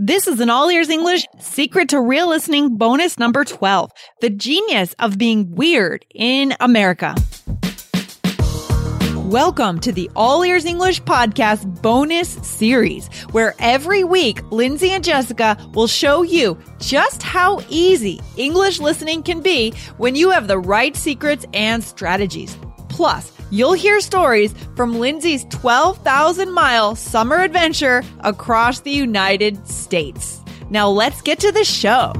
This is an all ears English secret to real listening bonus number 12 the genius of being weird in America. Welcome to the All Ears English Podcast bonus series, where every week Lindsay and Jessica will show you just how easy English listening can be when you have the right secrets and strategies. Plus, you'll hear stories from Lindsay's 12,000 mile summer adventure across the United States. Now let's get to the show.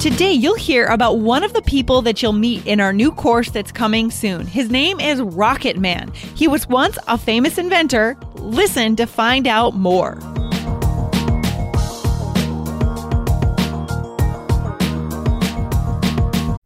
Today, you'll hear about one of the people that you'll meet in our new course that's coming soon. His name is Rocket Man. He was once a famous inventor. Listen to find out more.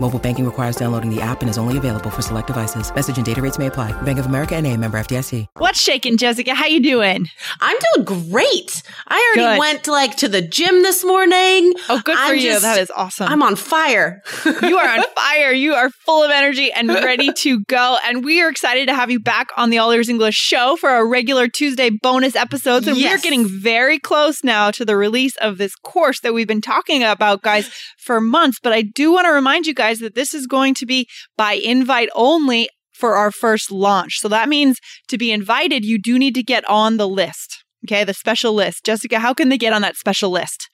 Mobile banking requires downloading the app and is only available for select devices. Message and data rates may apply. Bank of America and a member FDIC. What's shaking, Jessica? How you doing? I'm doing great. I already Good. went like to the gym this morning. Oh, good for I'm you. just- that is awesome. I'm on fire. you are on fire. You are full of energy and ready to go. And we are excited to have you back on the All Ears English show for our regular Tuesday bonus episodes. And we're getting very close now to the release of this course that we've been talking about, guys, for months. But I do want to remind you guys that this is going to be by invite only for our first launch. So that means to be invited, you do need to get on the list. Okay, the special list. Jessica, how can they get on that special list?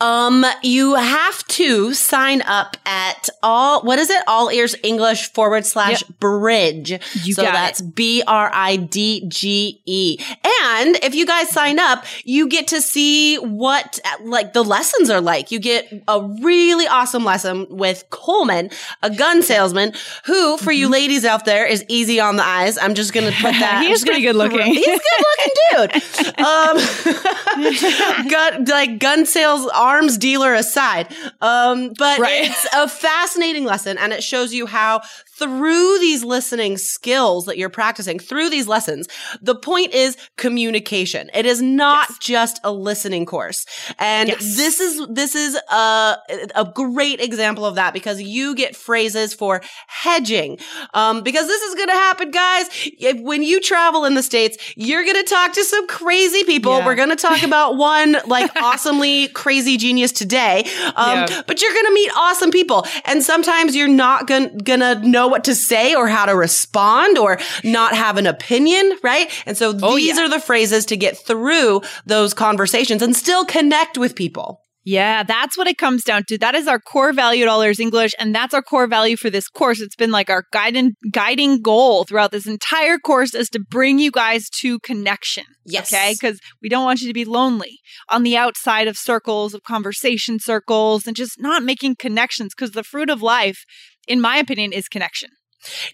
Um, you have to sign up at all, what is it? All ears English forward slash bridge. You so that's B R I D G E. And if you guys sign up, you get to see what like the lessons are like. You get a really awesome lesson with Coleman, a gun salesman who, for you ladies out there, is easy on the eyes. I'm just going to put that. Mm-hmm. He I'm is just gonna pretty good looking. He's good looking dude. Um, gun, like gun sales arms dealer aside. Um, but Right. it's a fascinating lesson and it shows you how through these listening skills that you're practicing, through these lessons, the point is communication. It is not just a listening course. And Yes. this is, this is a, a great example of that because you get phrases for hedging. Um, because this is going to happen, guys. If, when you travel in the States, you're going to talk to some crazy people. Yeah. We're going to talk about one like awesomely crazy genius today. Um, Yeah. but you're going to meet awesome people. And sometimes you're not going to know what to say or how to respond or not have an opinion, right? And so Oh, these yeah. are the phrases to get through those conversations and still connect with people. Yeah, that's what it comes down to. That is our core value at All Ears English, and that's our core value for this course. It's been like our guiding guiding goal throughout this entire course is to bring you guys to connection. Yes. Okay, because we don't want you to be lonely on the outside of circles of conversation circles and just not making connections. Because the fruit of life, in my opinion, is connection.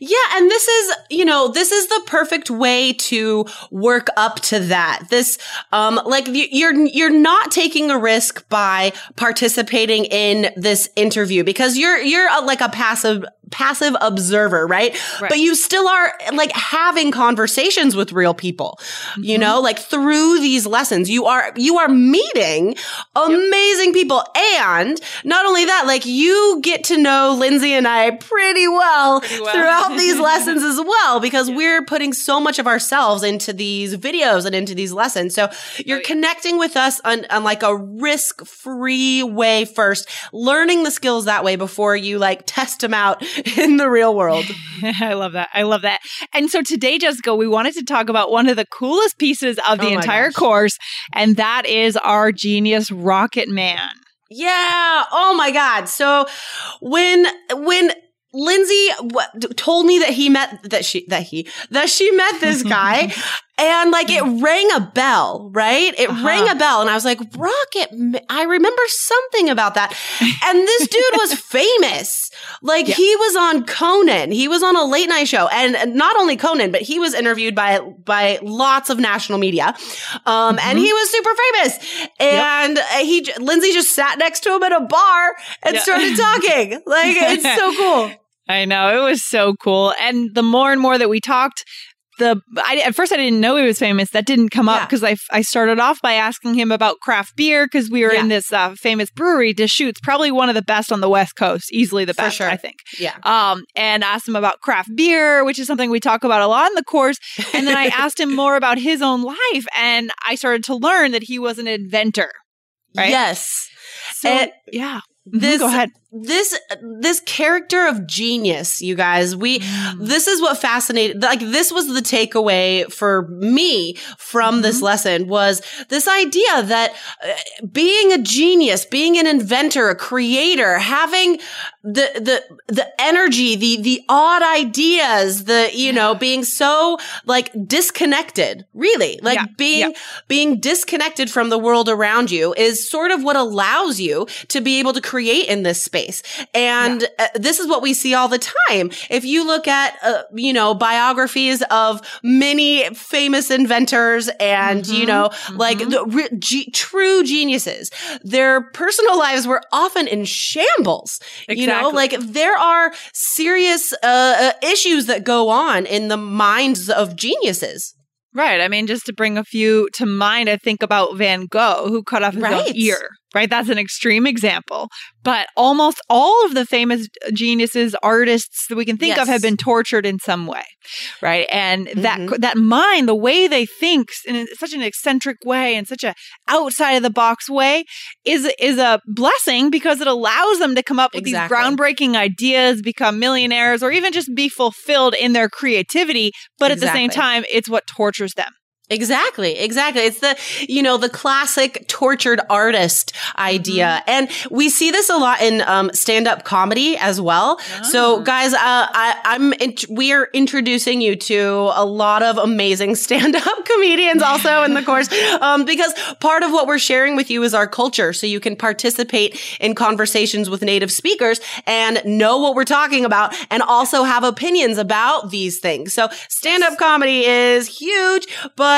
Yeah, and this is, you know, this is the perfect way to work up to that. This, um, like you're, you're not taking a risk by participating in this interview because you're, you're a, like a passive, passive observer, right? Right. But you still are like having conversations with real people, you know, mm-hmm. like through these lessons, you are, you are meeting amazing people. And not only that, like you get to know Lindsay and I pretty well, well. throughout these lessons as well, because we're putting so much of ourselves into these videos and into these lessons. So you're connecting with us on, on like a risk free way first, learning the skills that way before you like test them out in the real world. I love that. I love that. And so today, Jessica, we wanted to talk about one of the coolest pieces of the Oh entire gosh. course, and that is our genius Rocket Man. Yeah. Oh my God. So when, when, Lindsay w- told me that he met that she that he that she met this guy And like it rang a bell, right? It Uh-huh. rang a bell. And I was like, Rocket, I remember something about that. And this dude was famous. Like Yeah. he was on Conan. He was on a late night show. And not only Conan, but he was interviewed by, by lots of national media. Um, and Mhm. he was super famous. And uh, he, Lindsay just sat next to him at a bar and Yeah. started talking. Like it's so cool. I know it was so cool, and the more and more that we talked, the I, at first I didn't know he was famous. That didn't come up Yeah. because I I started off by asking him about craft beer because we were Yeah. in this uh, famous brewery, Deschutes, probably one of the best on the West Coast, easily the best, sure. I think. Yeah. Um, and asked him about craft beer, which is something we talk about a lot in the course. And then I asked him more about his own life, and I started to learn that he was an inventor. Right? Yes. So, And yeah. Mhm, This Go ahead. This this character of genius, you guys. We Mm. this is what fascinated like this was the takeaway for me from this Mm-hmm. lesson was this idea that uh, being a genius, being an inventor, a creator, having the the the energy, the the odd ideas, the you know, being so like disconnected, really. Like Yeah, being yeah. being disconnected from the world around you is sort of what allows you to be able to create in this space. And uh, this is what we see all the time. If you look at, uh, you know, biographies of many famous inventors and, you Mhm, know, like the re- ge- true geniuses, their personal lives were often in shambles. You know, like there are serious uh, uh, issues that go on in the minds of geniuses. Right. I mean, just to bring a few to mind, I think about Van Gogh, who cut off his Right. own ear. Right. That's an extreme example. But almost all of the famous geniuses, artists that we can think of have been tortured in some way. Right. And that Mhm. that mind, the way they think in such an eccentric way and such a outside of the box way is is a blessing because it allows them to come up with Exactly. these groundbreaking ideas, become millionaires, or even just be fulfilled in their creativity. But at the same time, it's what tortures them. Exactly, exactly. It's the, you know, the classic tortured artist idea. And we see this a lot in um, stand up comedy as well. So, guys, uh, I, I'm, int- we are introducing you to a lot of amazing stand up comedians also in the course, um, because part of what we're sharing with you is our culture. So you can participate in conversations with native speakers and know what we're talking about and also have opinions about these things. So stand up comedy is huge, but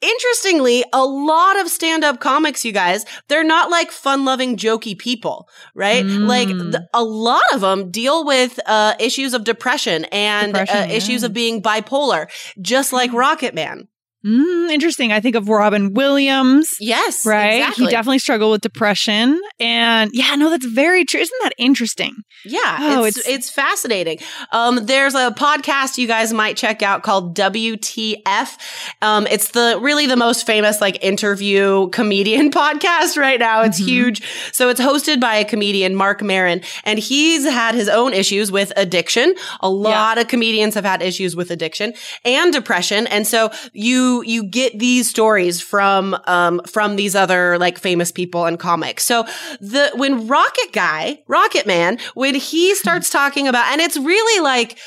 interestingly, a lot of stand up comics, you guys, they're not like fun loving, jokey people, right? Mm. Like th- a lot of them deal with uh, issues of depression and Depression, uh, issues of being bipolar, just like Rocket Man. Mm, interesting. I think of Robin Williams. Yes, Right. Exactly. He definitely struggled with depression. And yeah, no, that's very true. Isn't that interesting? Yeah, Oh, it's, it's- it's fascinating. Um, there's a podcast you guys might check out called WTF. Um, it's the really the most famous like interview comedian podcast right now. It's Mhm. huge. So it's hosted by a comedian, Marc Maron, and he's had his own issues with addiction. A lot of comedians have had issues with addiction and depression, and so you you get these stories from um from these other like famous people and comics. So the when Rocket Guy, Rocket Man, when he starts talking about, and it's really like.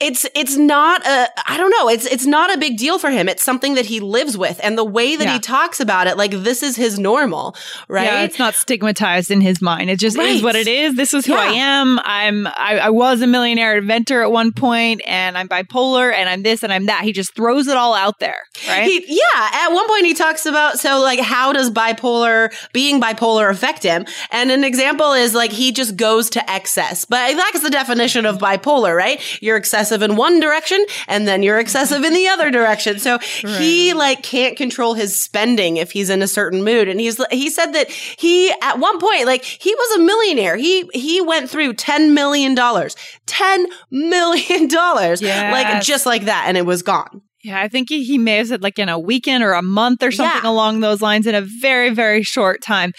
It's it's not a I don't know it's it's not a big deal for him. It's something that he lives with, and the way that Yeah. he talks about it, like this is his normal, right? Yeah, it's not stigmatized in his mind. It just is what it is. This is who I am. I'm I, I was a millionaire inventor at one point, and I'm bipolar, and I'm this, and I'm that. He just throws it all out there, right? He, yeah, at one point he talks about so like how does bipolar being bipolar affect him? And an example is like he just goes to excess. But that's the definition of bipolar, right? You're excessive in one direction and then you're excessive in the other direction. So he like can't control his spending if he's in a certain mood. And he's he said that he at one point like he was a millionaire. He he went through 10 million dollars. 10 million dollars. Like just like that and it was gone. Yeah, I think he, he may have said like in a weekend or a month or something Yeah. along those lines in a very, very short time.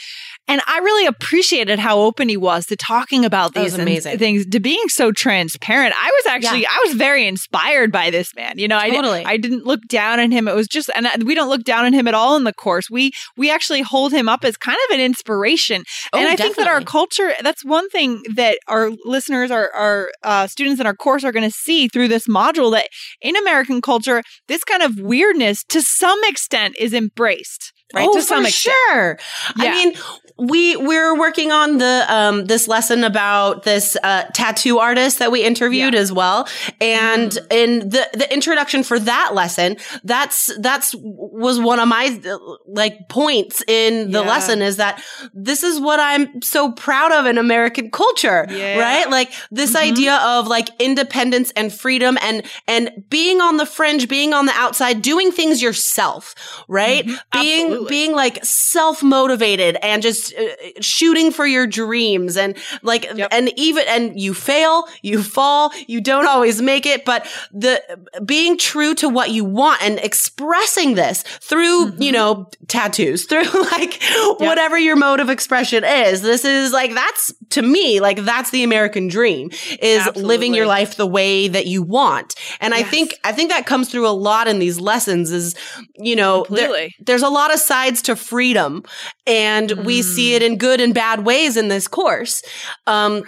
And I really appreciated how open he was to talking about these amazing. things, to being so transparent. I was actually, Yeah. I was very inspired by this man. You know, I, Totally. didn't, I didn't look down on him. It was just, and we don't look down on him at all in the course. We, we actually hold him up as kind of an inspiration. Oh, and I think that our culture, that's one thing that our listeners, our, our uh, students in our course are going to see through this module that in American culture, this kind of weirdness to some extent is embraced. Right. Oh, to some for extent. sure. Yeah. I mean, we we're working on the um this lesson about this uh tattoo artist that we interviewed Yeah. as well. And Mm. in the the introduction for that lesson, that's that's was one of my like points in the Yeah. lesson is that this is what I'm so proud of in American culture, Yeah. right? Like this Mhm. idea of like independence and freedom and and being on the fringe, being on the outside, doing things yourself, right? Mhm. Being Absolutely. being like self motivated and just uh, shooting for your dreams and like Yep. and even and you fail, you fall, you don't always make it, but the being true to what you want and expressing this through, Mhm. you know, tattoos, through like whatever your mode of expression is. This is like that's to me like that's the American dream is living your life the way that you want. And I think I think that comes through a lot in these lessons is you know there- there's a lot of sides to freedom and we see Mm. it in good and bad ways in this course um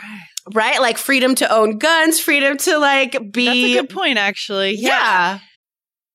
right like freedom to own guns freedom to like be. That's a good point, actually. yeah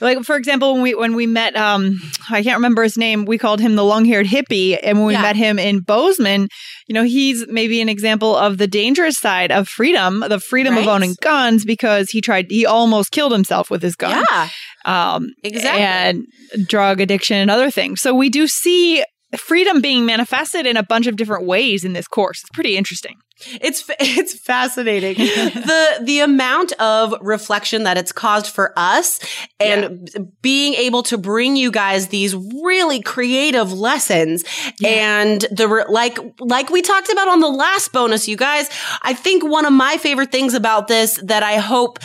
Like for example, when we when we met, um, I can't remember his name. We called him the long haired hippie, and when we Yeah. met him in Bozeman, you know, he's maybe an example of the dangerous side of freedom, the freedom of owning guns, because he tried, he almost killed himself with his gun. yeah um, Exactly. and drug addiction and other things. So we do see freedom being manifested in a bunch of different ways in this course. It's pretty interesting. It's it's fascinating. The the amount of reflection that it's caused for us and being able to bring you guys these really creative lessons and the like like we talked about on the last bonus you guys I think one of my favorite things about this that I hope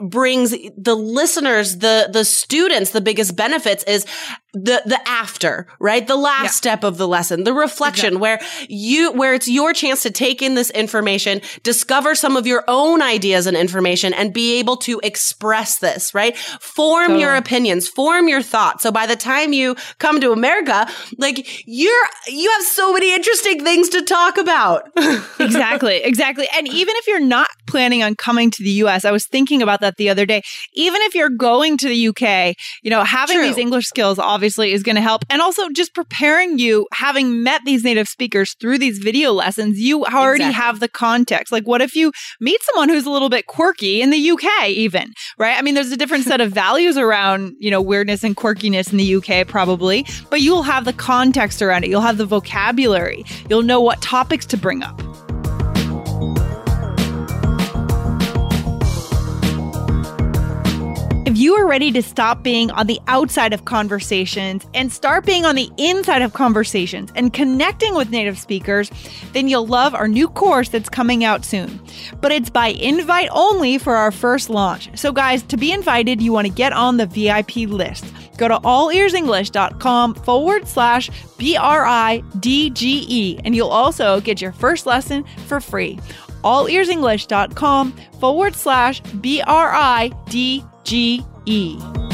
brings the listeners the the students the biggest benefits is the the after right? The last Yeah. step of the lesson the reflection where you where it's your chance to take in this information discover some of your own ideas and information and be able to express this right form your opinions form your thoughts so by the time you come to america like you're you have so many interesting things to talk about exactly, exactly. And even if you're not planning on coming to the US, I was thinking about that the other day. Even if you're going to the UK, you know, having True. these English skills obviously is going to help. And also just preparing you, having met these native speakers through these video lessons, you already Exactly. have the context. Like, what if you meet someone who's a little bit quirky in the UK, even, right? I mean, there's a different set of values around, you know, weirdness and quirkiness in the UK, probably, but you'll have the context around it. You'll have the vocabulary. You'll know what topics to bring up. You are ready to stop being on the outside of conversations and start being on the inside of conversations and connecting with native speakers, then you'll love our new course that's coming out soon. But it's by invite only for our first launch. So, guys, to be invited, you want to get on the VIP list. Go to allearsenglish.com forward slash B R I D G E, and you'll also get your first lesson for free. Allearsenglish.com forward slash B R I D G E. G E.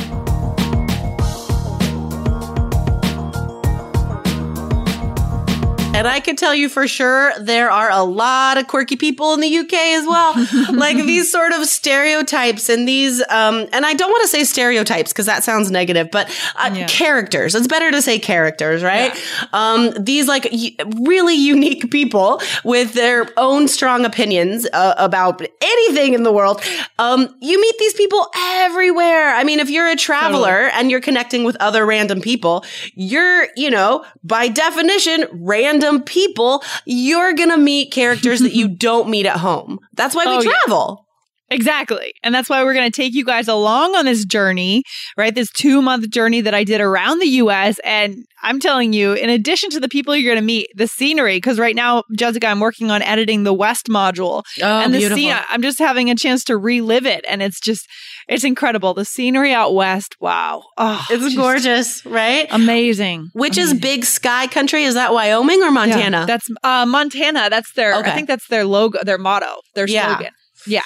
And I can tell you for sure there are a lot of quirky people in the UK as well. like these sort of stereotypes and these, um, and I don't want to say stereotypes because that sounds negative, but uh, Yeah. characters. It's better to say characters, right? Um, these like y- really unique people with their own strong opinions uh, about anything in the world. Um, you meet these people everywhere. I mean, if you're a traveler and you're connecting with other random people, you're, you know, by definition, random random people, you're going to meet characters that you don't meet at home. That's why we Oh, yeah. travel. Exactly. And that's why we're going to take you guys along on this journey, right? This two month journey that I did around the US. And I'm telling you, in addition to the people you're going to meet, the scenery, because right now, Jessica, I'm working on editing the West module. Oh, and the scene, I'm just having a chance to relive it. And it's just, it's incredible. The scenery out West, wow. Oh, It's gorgeous, right? Amazing. Which is big sky country? Is that Wyoming or Montana? Yeah, that's uh, Montana. That's their, Okay. I think that's their logo, their motto, their Yeah. slogan. Yeah.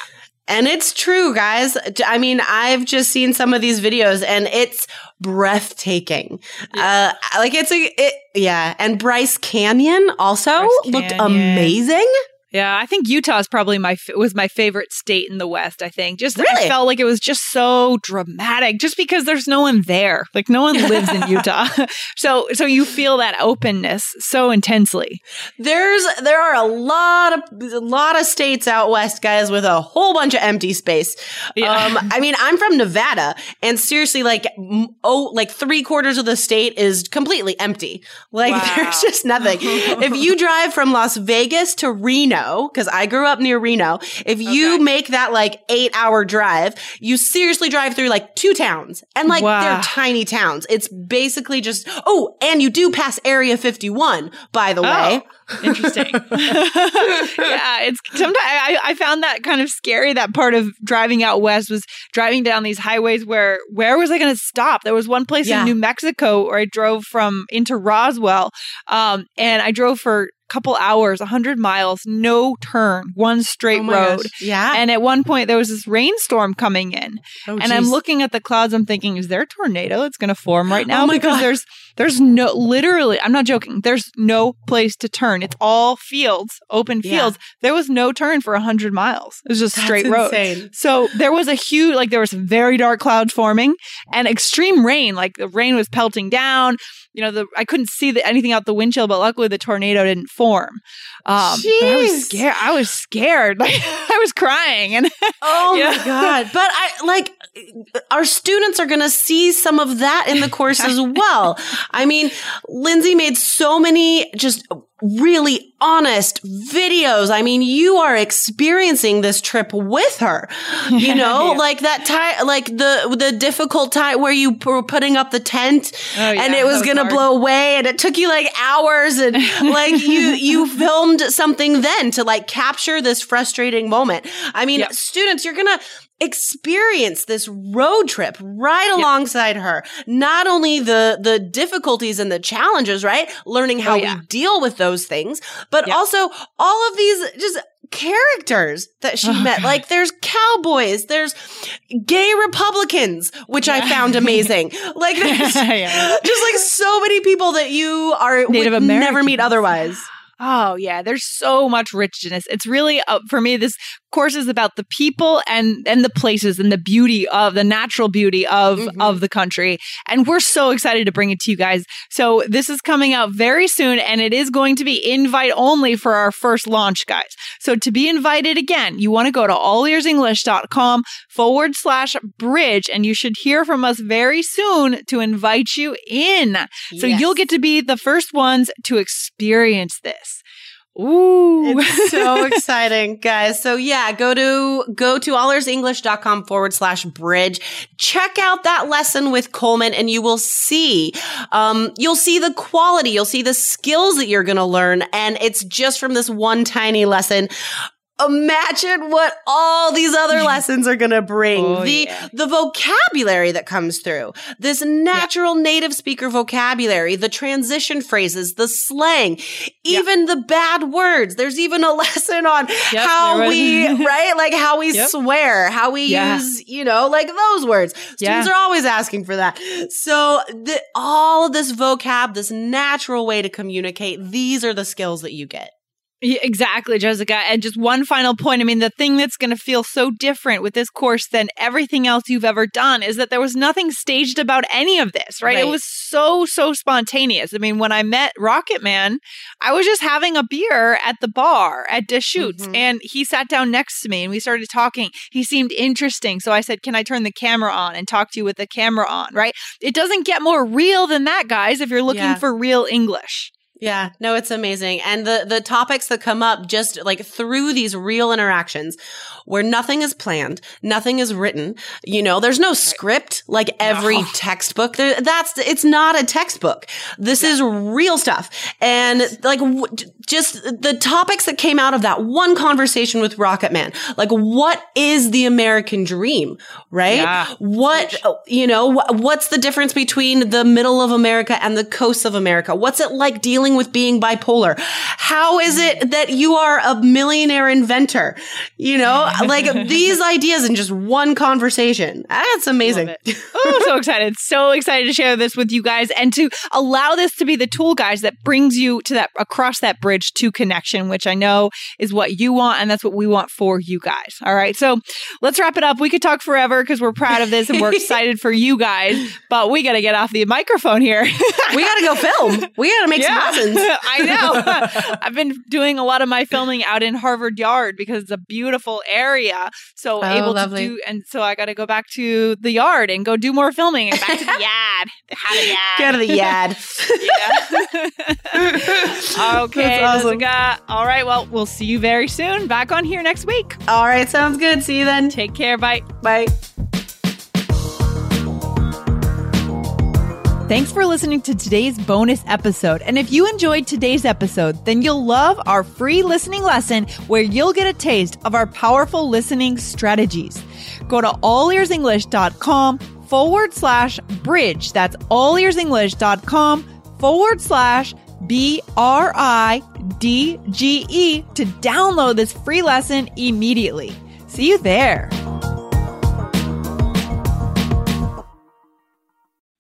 And it's true, guys. I mean, I've just seen some of these videos and it's breathtaking. Uh, like it's a, it, yeah. And Bryce Canyon also Bryce looked amazing. Yeah, I think Utah is probably my was my favorite state in the West. I think just Really? I felt like it was just so dramatic, just because there's no one there, like no one lives in Utah, so so you feel that openness so intensely. There's, there are a lot of, a lot of states out west, guys, with a whole bunch of empty space. Yeah. Um, I mean, I'm from Nevada and seriously, like, m- oh, like three quarters of the state is completely empty. Like, Wow. there's just nothing. if you drive from Las Vegas to Reno, because I grew up near Reno, if you make that like eight hour drive, you seriously drive through like two towns and like Wow. they're tiny towns. It's basically just, oh, and you do pass Area 51, by the way. Oh, interesting. yeah, it's sometimes I, I found that kind of scary. That part of driving out west was driving down these highways where where was I going to stop? There was one place Yeah. in New Mexico where I drove from into Roswell, um, and I drove for couple hours, hundred miles, no turn, one straight Oh road. gosh. Yeah. And at one point, there was this rainstorm coming in, Oh, and I'm looking at the clouds. I'm thinking, is there a tornado that's going to form right oh now? Oh my because God. there's there's no literally. I'm not joking. There's no place to turn. It's all fields, open Yeah. fields. There was no turn for hundred miles. It was just That's straight road. So there was a huge, like there was very dark clouds forming and extreme rain. Like the rain was pelting down. You know, the I couldn't see the, anything out the windshield, but luckily the tornado didn't form. Um, I was scared. I was scared. Like I was crying, and Oh Yeah. my god! But I like our students are going to see some of that in the course as well. I mean, Lindsay made so many just really honest videos. I mean, you are experiencing this trip with her. You know, Yeah. like that time, like the the difficult time where you were putting up the tent Oh, yeah, and it was going to blow away, and it took you like hours, and like you you filmed something then to like capture this frustrating moment. I mean, Yep. students, you're gonna experience this road trip right alongside her. Not only the the difficulties and the challenges, right? Learning oh, how Oh, yeah. we deal with those things, but Yep. also all of these just characters that she Oh, met. God. Like there's cowboys, there's gay Republicans, which I found amazing. Like there's Yeah. just like so many people that you are Native American never meet otherwise. Oh yeah, there's so much richness. It's really uh, for me. This course is about the people and and the places and the beauty of the natural beauty of Mhm. of the country. And we're so excited to bring it to you guys. So this is coming out very soon, and it is going to be invite only for our first launch, guys. So to be invited again, you want to go to allearsenglish.com forward slash bridge, and you should hear from us very soon to invite you in. So Yes. you'll get to be the first ones to experience this. Ooh. It's so exciting, guys. So yeah, go to go to allearsenglish.com forward slash bridge. Check out that lesson with Coleman and you will see, um, you'll see the quality, you'll see the skills that you're gonna learn. And it's just from this one tiny lesson. Imagine what all these other lessons are going to bring. Oh, the yeah. the vocabulary that comes through. This natural native speaker vocabulary, the transition phrases, the slang, even the bad words. There's even a lesson on Yep, how we, right? Like how we Yep. swear, how we Yeah. use, you know, like those words. Students Yeah. are always asking for that. So the, all of this vocab, this natural way to communicate, these are the skills that you get. Yeah, exactly, Jessica. And just one final point. I mean, the thing that's going to feel so different with this course than everything else you've ever done is that there was nothing staged about any of this, right? It was so, so spontaneous. I mean, when I met Rocket Man, I was just having a beer at the bar at Deschutes Mhm. and he sat down next to me and we started talking. He seemed interesting. So I said, Can I turn the camera on and talk to you with the camera on, right? It doesn't get more real than that, guys, if you're looking Yeah. for real English. Yeah, no, it's amazing. And the, the topics that come up just like through these real interactions where nothing is planned, nothing is written, you know, there's no script like every no. textbook. There, that's, it's not a textbook. This yeah. is real stuff. And like w- just the topics that came out of that one conversation with Rocket Man, like what is the American dream, right? Yeah. What, oh, you know, wh- what's the difference between the middle of America and the coast of America? What's it like dealing dealing with being bipolar? How is it that you are a millionaire inventor? You know, like these ideas in just one conversation. That's amazing. oh, so excited. So excited to share this with you guys and to allow this to be the tool, guys, that brings you to that across that bridge to connection, which I know is what you want. And that's what we want for you guys. All right. So let's wrap it up. We could talk forever because we're proud of this and we're excited for you guys, but we got to get off the microphone here. we got to go film. We got to make yeah. some I know. I've been doing a lot of my filming out in Harvard Yard because it's a beautiful area. So oh, able lovely. to do, and so I got to go back to the yard and go do more filming and back to the yard. How to yard. Go to the yard. yeah. okay, awesome. Jessica. All right. Well, we'll see you very soon. Back on here next week. All right. Sounds good. See you then. Take care. Bye. Bye. Thanks for listening to today's bonus episode. And if you enjoyed today's episode, then you'll love our free listening lesson where you'll get a taste of our powerful listening strategies. Go to allearsenglish.com forward slash bridge. That's allearsenglish.com forward slash B R I D G E to download this free lesson immediately. See you there.